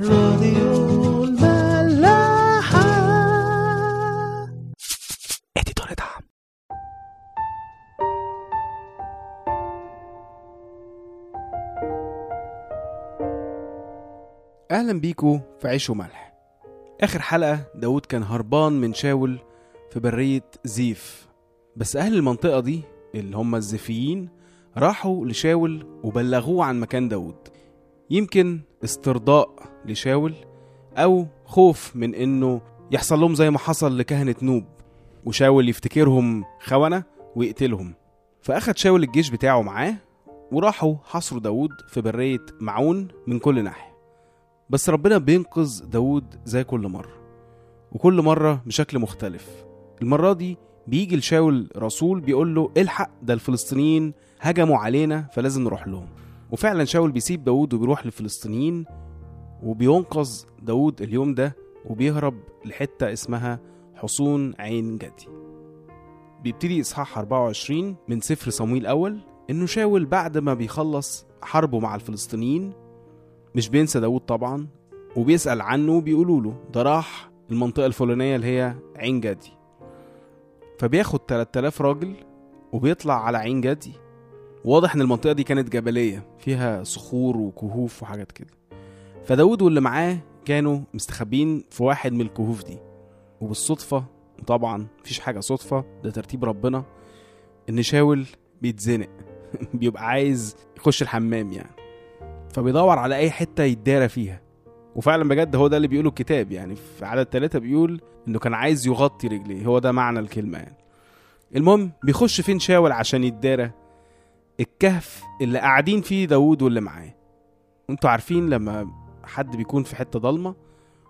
راديو الملاحة. اديتور دعم. أهلا بيكو في عيش وملح. آخر حلقة داود كان هربان من شاول في برية زيف. بس أهل المنطقة دي اللي هم الزيفيين راحوا لشاول وبلغوه عن مكان داود يمكن استرضاء لشاول أو خوف من إنه يحصل لهم زي ما حصل لكهنة نوب وشاول يفتكرهم خونة ويقتلهم. فاخد شاول الجيش بتاعه معاه وراحوا حصروا داود في برية معون من كل ناحية. بس ربنا بينقذ داود زي كل مرة وكل مرة بشكل مختلف. المرة دي بيجي لشاول رسول بيقول له إلحق ده الفلسطينيين هجموا علينا فلازم نروح لهم. وفعلا شاول بيسيب داود وبيروح للفلسطينيين وبينقذ داود اليوم ده وبيهرب لحتة اسمها حصون عين جدي. بيبتدي إصحاح 24 من سفر صمويل الأول إنه شاول بعد ما بيخلص حربه مع الفلسطينيين مش بينسى داود طبعا وبيسأل عنه وبيقولوا له ده راح المنطقة الفلانية اللي هي عين جدي فبياخد 3000 راجل وبيطلع على عين جدي. واضح إن المنطقة دي كانت جبلية فيها صخور وكهوف وحاجات كده. فداود واللي معاه كانوا مستخبين في واحد من الكهوف دي. وبالصدفة وطبعا مفيش حاجة صدفة ده ترتيب ربنا إن شاول بيتزنق بيبقى عايز يخش الحمام يعني. فبيدور على أي حتة يتدارى فيها. وفعلا بجد هو ده اللي بيقوله الكتاب يعني في عدد ثلاثة بيقول إنه كان عايز يغطي رجليه هو ده معنى الكلمة يعني. المهم بيخش فين شاول عشان يتدارى؟ الكهف اللي قاعدين فيه داوود واللي معاه. أنتوا عارفين لما حد بيكون في حتة ضلمة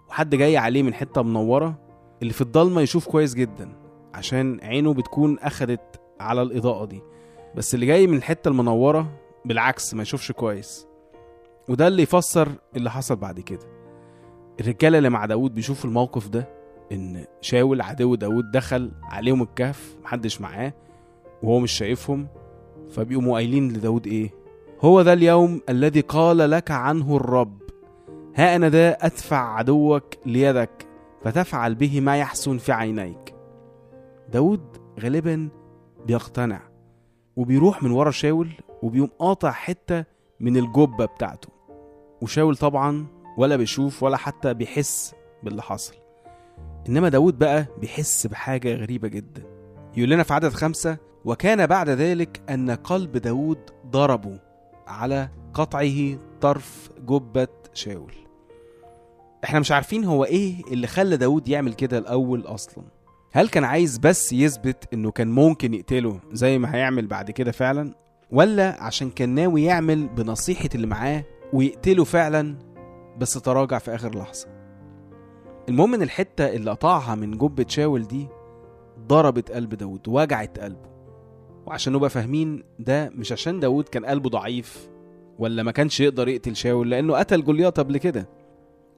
وحد جاي عليه من حتة منورة اللي في الضلمة يشوف كويس جدا عشان عينه بتكون أخدت على الإضاءة دي. بس اللي جاي من الحتة المنورة بالعكس ما يشوفش كويس. وده اللي يفسر اللي حصل بعد كده. الرجالة اللي مع داود بيشوفوا الموقف ده إن شاول عدو داود دخل عليهم الكهف محدش معاه وهو مش شايفهم فبيقوموا قايلين لداود إيه؟ هو ده اليوم الذي قال لك عنه الرب. ها أنا ده أدفع عدوك ليدك فتفعل به ما يحسن في عينيك. داود غالبا بيقتنع وبيروح من ورا شاول وبيقوم قاطع حتة من الجبة بتاعته. وشاول طبعا ولا بيشوف ولا حتى بيحس باللي حصل إنما داود بقى بيحس بحاجة غريبة جدا. يقول لنا في عدد خمسة وكان بعد ذلك أن قلب داود ضربه على قطعه طرف جبة شاول. إحنا مش عارفين هو إيه اللي خلى داود يعمل كده الأول أصلا. هل كان عايز بس يثبت إنه كان ممكن يقتله زي ما هيعمل بعد كده فعلا؟ ولا عشان كان ناوي يعمل بنصيحة اللي معاه ويقتله فعلا بس تراجع في آخر لحظة؟ المهم إن الحتة اللي قطعها من جبة شاول دي ضربت قلب داود وجعت قلبه. وعشان نبقى فاهمين ده مش عشان داود كان قلبه ضعيف ولا ما كانش يقدر يقتل شاول لأنه قتل جولياط قبل كده.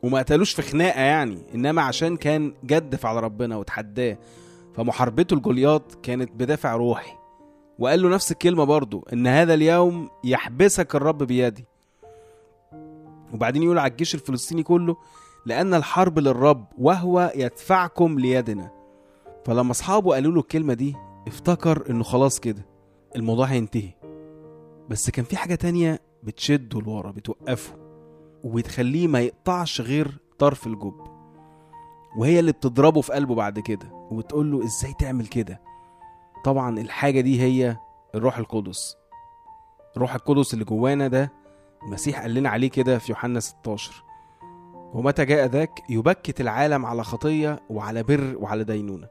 وما قتلوش في خناقة يعني إنما عشان كان جدف على ربنا وتحداه فمحاربته لجولياط كانت بدافع روحي. وقال له نفس الكلمة برضو إن هذا اليوم يحبسك الرب بيدي. وبعدين يقول على الجيش الفلسطيني كله لأن الحرب للرب وهو يدفعكم ليدنا. فلما أصحابه قالوا له الكلمة دي افتكر إنه خلاص كده الموضوع هينتهي. بس كان في حاجة تانية بتشده لورا بتوقفه وبتخليه ما يقطعش غير طرف الجب. وهي اللي بتضربه في قلبه بعد كده وبتقول له إزاي تعمل كده؟ طبعا الحاجة دي هي الروح القدس. الروح القدس اللي جوانا ده المسيح قال لنا عليه كده في يوحنا 16 ومتى جاء ذاك يبكت العالم على خطية وعلى بر وعلى دينونة.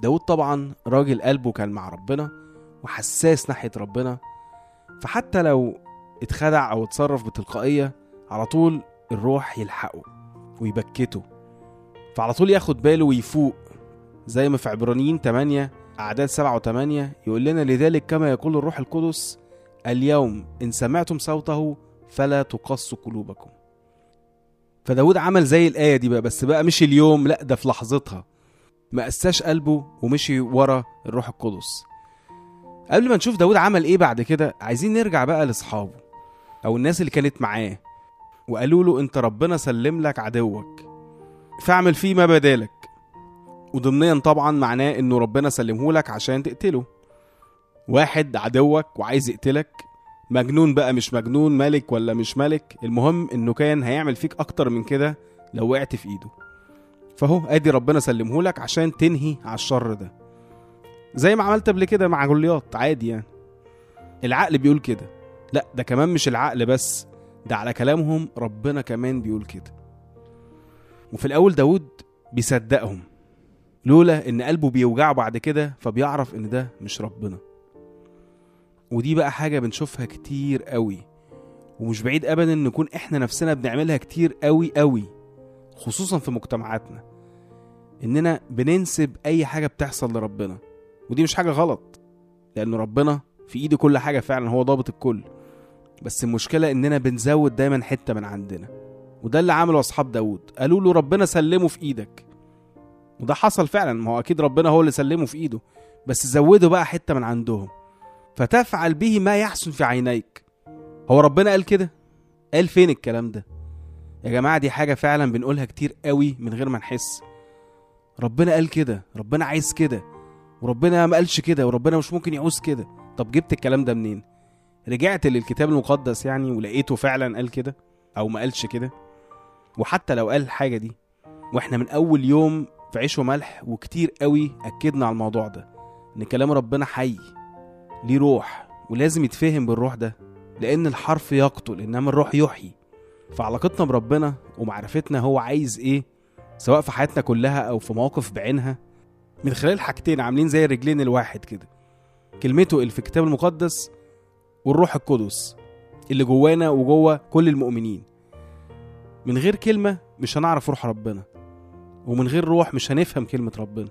داود طبعا راجل قلبه كان مع ربنا وحساس ناحية ربنا فحتى لو اتخدع أو اتصرف بتلقائية على طول الروح يلحقه ويبكته فعلى طول ياخد باله ويفوق. زي ما في عبرانيين 8 أعداد 7 و8 يقول لنا لذلك كما يقول الروح القدس اليوم إن سمعتم صوته فلا تقصوا قلوبكم. فداود عمل زي الآية دي بقى بس بقى مش اليوم لأ ده في لحظتها. ما قساش قلبه ومشي ورا الروح القدس. قبل ما نشوف داود عمل إيه بعد كده عايزين نرجع بقى لأصحابه أو الناس اللي كانت معاه وقالوا له أنت ربنا سلم لك عدوك فاعمل فيه ما بدالك. وضمنيا طبعا معناه إنه ربنا سلمه لك عشان تقتله. واحد عدوك وعايز يقتلك مجنون بقى مش مجنون ملك ولا مش ملك المهم إنه كان هيعمل فيك أكتر من كده لو وقعت في إيده. فهو ادي ربنا سلمه لك عشان تنهي على الشر ده. زي ما عملت قبل كده مع جولياط عادي يعني. العقل بيقول كده. لا ده كمان مش العقل بس ده على كلامهم ربنا كمان بيقول كده. وفي الأول داود بيصدقهم لولا إن قلبه بيوجعه بعد كده فبيعرف إن ده مش ربنا. ودي بقى حاجة بنشوفها كتير قوي ومش بعيد ابدا نكون إحنا نفسنا بنعملها كتير قوي قوي. خصوصا في مجتمعاتنا إننا بننسب أي حاجة بتحصل لربنا. ودي مش حاجة غلط لأن ربنا في إيده كل حاجة فعلا هو ضابط الكل. بس المشكلة إننا بنزود دايما حتة من عندنا. وده اللي عمله أصحاب داود قالوا له ربنا سلمه في إيدك. وده حصل فعلا ما هو أكيد ربنا هو اللي سلمه في إيده. بس زودوا بقى حتة من عندهم. فتفعل به ما يحسن في عينيك. هو ربنا قال كده؟ قال فين الكلام ده؟ يا جماعة دي حاجة فعلا بنقولها كتير قوي من غير ما نحس. ربنا قال كده ربنا عايز كده وربنا ما قالش كده وربنا مش ممكن يعوز كده. طب جبت الكلام ده منين؟ رجعت للكتاب المقدس يعني ولقيته فعلا قال كده أو ما قالش كده؟ وحتى لو قال الحاجة دي وإحنا من أول يوم في عيش وملح وكتير قوي أكدنا على الموضوع ده إن كلام ربنا حي ليه روح ولازم يتفهم بالروح ده لأن الحرف يقتل إنما الروح يحيي. فعلاقتنا بربنا ومعرفتنا هو عايز إيه سواء في حياتنا كلها أو في مواقف بعينها من خلال حاجتين عاملين زي الرجلين الواحد كده. كلمته اللي في الكتاب المقدس والروح القدس اللي جوانا وجوه كل المؤمنين. من غير كلمة مش هنعرف روح ربنا ومن غير روح مش هنفهم كلمة ربنا.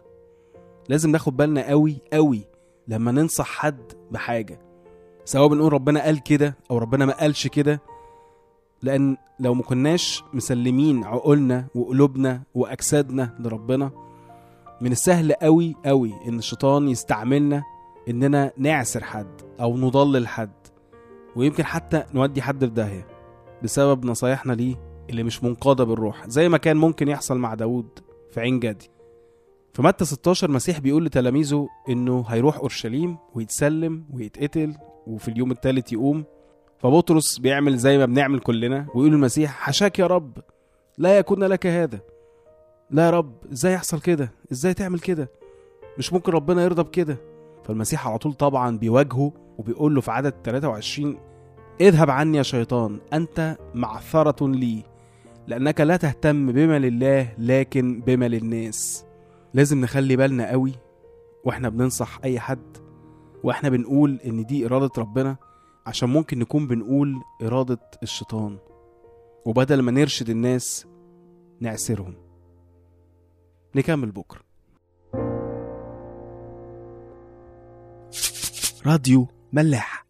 لازم ناخد بالنا قوي قوي لما ننصح حد بحاجة سواء بنقول ربنا قال كده أو ربنا ما قالش كده لأن لو ما كناش مسلمين عقولنا وقلوبنا وأجسادنا لربنا من السهل قوي قوي إن الشيطان يستعملنا إننا نعسر حد أو نضلل حد ويمكن حتى نودي حد في داهية بسبب نصايحنا ليه اللي مش منقادة بالروح زي ما كان ممكن يحصل مع داود في عين جدي. في متى 16 مسيح بيقول لتلاميذه إنه هيروح أورشليم ويتسلم ويتقتل وفي اليوم الثالث يقوم فبطرس بيعمل زي ما بنعمل كلنا ويقول المسيح حشاك يا رب لا يكون لك هذا. لا يا رب إزاي يحصل كده؟ إزاي تعمل كده؟ مش ممكن ربنا يرضى بكده. فالمسيح على طول طبعا بيواجهه وبيقول له في عدد 23 اذهب عني يا شيطان أنت معثرة لي لأنك لا تهتم بما لله لكن بما للناس لازم نخلي بالنا قوي وإحنا بننصح أي حد وإحنا بنقول إن دي إرادة ربنا عشان ممكن نكون بنقول إرادة الشيطان وبدل ما نرشد الناس نعسرهم. نكمل بكرة. راديو ملاح.